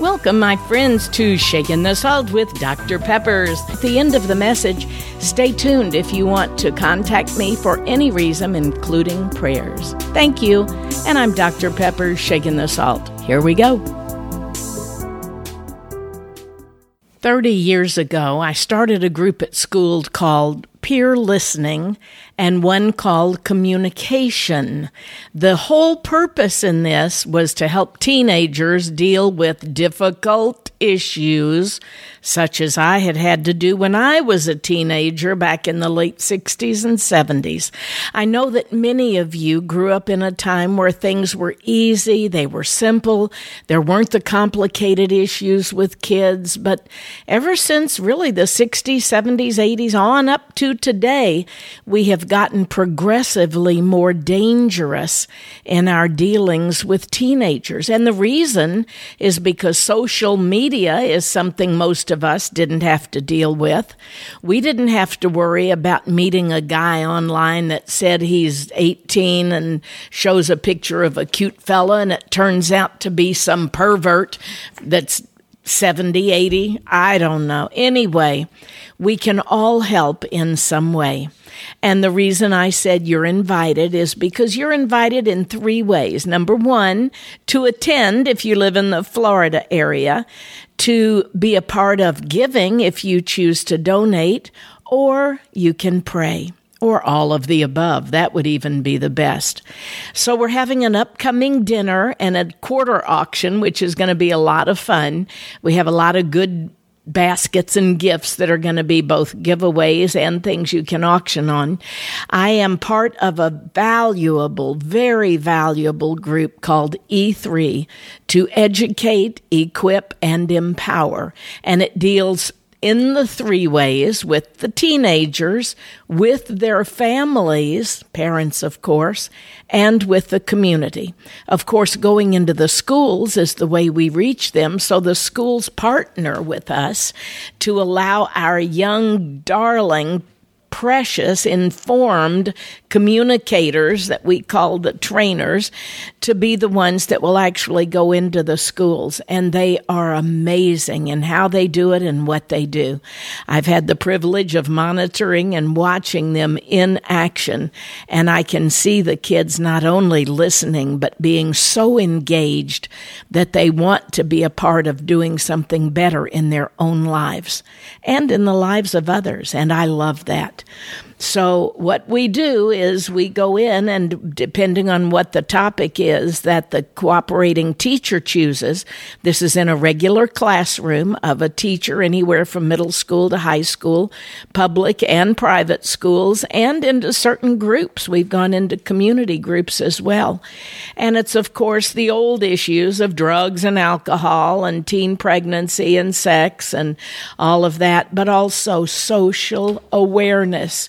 Welcome, my friends, to Shaking the Salt with Dr. Peppers. At the end of the message, stay tuned if you want to contact me for any reason, including prayers. Thank you, and I'm Dr. Peppers, Shaking the Salt. Here we go. 30 years ago, I started a group at school called Peer Listening and one called Communication. The whole purpose in this was to help teenagers deal with difficult issues, such as I had had to do when I was a teenager back in the late 60s and 70s. I know that many of you grew up in a time where things were easy, they were simple, there weren't the complicated issues with kids, but ever since really the 60s, 70s, 80s on up to today, we have gotten progressively more dangerous in our dealings with teenagers. And the reason is because social media is something most of us didn't have to deal with. We didn't have to worry about meeting a guy online that said he's 18 and shows a picture of a cute fella and it turns out to be some pervert that's 70, 80, I don't know. Anyway, we can all help in some way. And the reason I said you're invited is because you're invited in three ways. Number one, to attend if you live in the Florida area, to be a part of giving if you choose to donate, or you can pray or all of the above. That would even be the best. So we're having an upcoming dinner and a quarter auction, which is going to be a lot of fun. We have a lot of good baskets and gifts that are going to be both giveaways and things you can auction on. I am part of a valuable, very valuable group called E3 to educate, equip, and empower. And it deals in the three ways with the teenagers, with their families, parents, of course, and with the community. Of course, going into the schools is the way we reach them, so the schools partner with us to allow our young darling precious, informed communicators that we call the trainers to be the ones that will actually go into the schools. And they are amazing in how they do it and what they do. I've had the privilege of monitoring and watching them in action. And I can see the kids not only listening, but being so engaged that they want to be a part of doing something better in their own lives and in the lives of others. And I love that that so, what we do is we go in, and depending on what the topic is that the cooperating teacher chooses, this is in a regular classroom of a teacher anywhere from middle school to high school, public and private schools, and into certain groups. We've gone into community groups as well. And it's, of course, the old issues of drugs and alcohol and teen pregnancy and sex and all of that, but also social awareness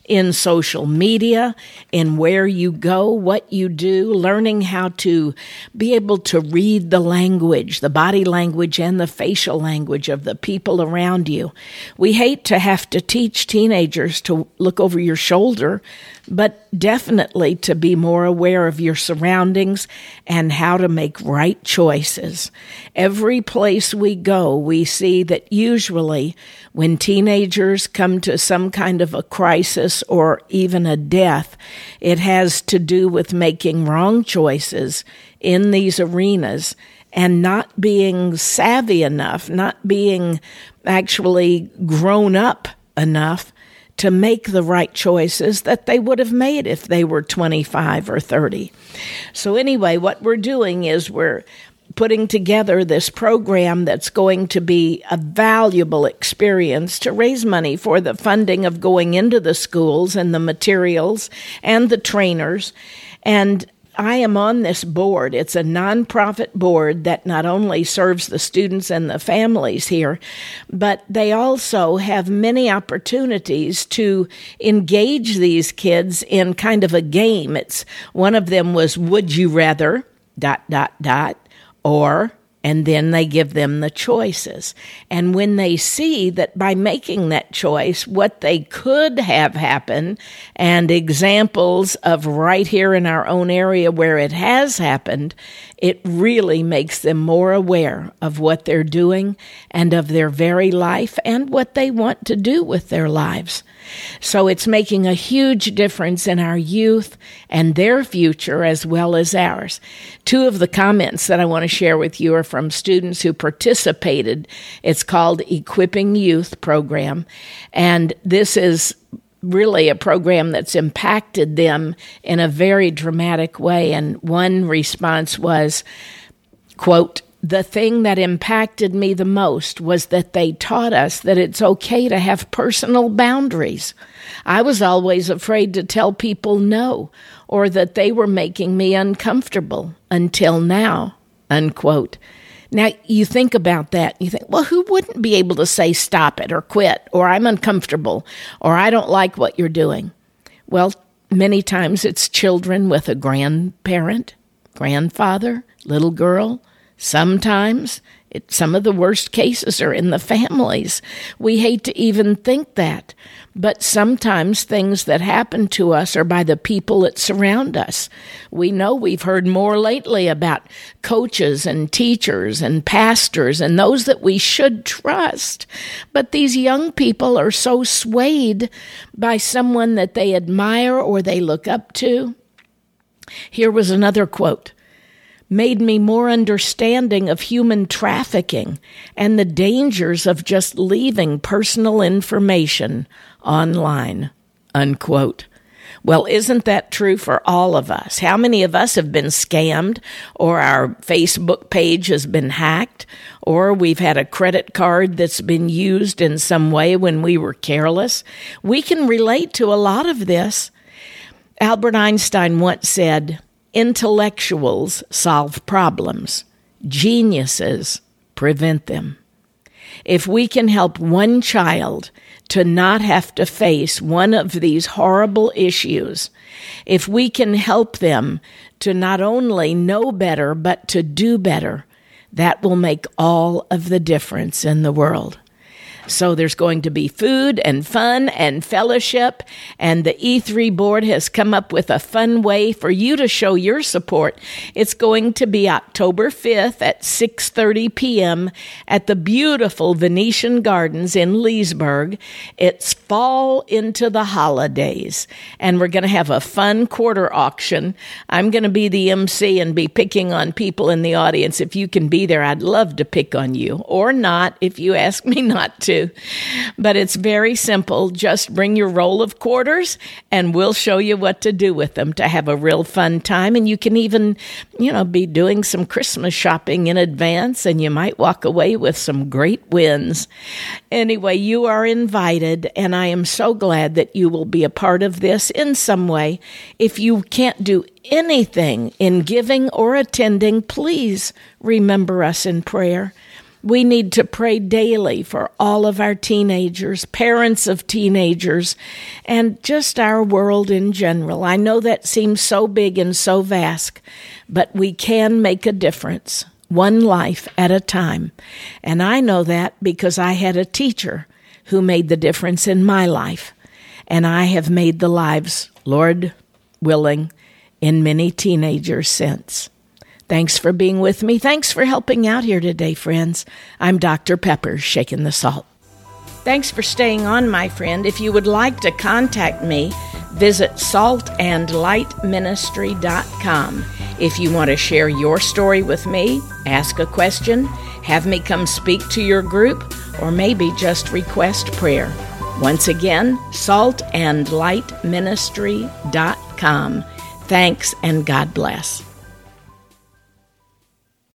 in social media, in where you go, what you do, learning how to be able to read the language, the body language and the facial language of the people around you. We hate to have to teach teenagers to look over your shoulder but definitely to be more aware of your surroundings and how to make right choices. Every place we go, we see that usually when teenagers come to some kind of a crisis or even a death, it has to do with making wrong choices in these arenas and not being savvy enough, not being actually grown up enough to make the right choices that they would have made if they were 25 or 30. So, anyway, what we're doing is we're putting together this program that's going to be a valuable experience to raise money for the funding of going into the schools and the materials and the trainers. And I am on this board. It's a nonprofit board that not only serves the students and the families here, but they also have many opportunities to engage these kids in kind of a game. It's one of them was would you rather dot dot dot or and then they give them the choices. And when they see that by making that choice, what they could have happened and examples of right here in our own area where it has happened, it really makes them more aware of what they're doing and of their very life and what they want to do with their lives. So it's making a huge difference in our youth and their future as well as ours. Two of the comments that I want to share with you are from students who participated. It's called Equipping Youth Program. And this is really a program that's impacted them in a very dramatic way. And one response was, quote, the thing that impacted me the most was that they taught us that it's okay to have personal boundaries. I was always afraid to tell people no or that they were making me uncomfortable until now, unquote. Now, you think about that. You think, well, who wouldn't be able to say stop it or quit or I'm uncomfortable or I don't like what you're doing? Well, many times it's children with a grandparent, grandfather, little girl. Sometimes it, some of the worst cases are in the families. We hate to even think that. But sometimes things that happen to us are by the people that surround us. We know we've heard more lately about coaches and teachers and pastors and those that we should trust. But these young people are so swayed by someone that they admire or they look up to. Here was another quote made me more understanding of human trafficking and the dangers of just leaving personal information online. Unquote. Well, isn't that true for all of us? How many of us have been scammed, or our Facebook page has been hacked, or we've had a credit card that's been used in some way when we were careless? We can relate to a lot of this. Albert Einstein once said, Intellectuals solve problems, geniuses prevent them. If we can help one child to not have to face one of these horrible issues, if we can help them to not only know better, but to do better, that will make all of the difference in the world. So there's going to be food and fun and fellowship. And the E3 board has come up with a fun way for you to show your support. It's going to be October 5th at 6:30 p.m. at the beautiful Venetian Gardens in Leesburg. It's fall into the holidays, and we're going to have a fun quarter auction. I'm going to be the MC and be picking on people in the audience. If you can be there, I'd love to pick on you, or not if you ask me not to. But it's very simple. Just bring your roll of quarters and we'll show you what to do with them to have a real fun time. And you can even, you know, be doing some Christmas shopping in advance and you might walk away with some great wins. Anyway, you are invited and I am so glad that you will be a part of this in some way. If you can't do anything in giving or attending, please remember us in prayer. We need to pray daily for all of our teenagers, parents of teenagers, and just our world in general. I know that seems so big and so vast, but we can make a difference, one life at a time. And I know that because I had a teacher who made the difference in my life. And I have made the lives, Lord willing, in many teenagers since. Thanks for being with me. Thanks for helping out here today, friends. I'm Dr. Pepper, shaking the salt. Thanks for staying on, my friend. If you would like to contact me, visit saltandlightministry.com. If you want to share your story with me, ask a question, have me come speak to your group, or maybe just request prayer. Once again, saltandlightministry.com. Thanks and God bless.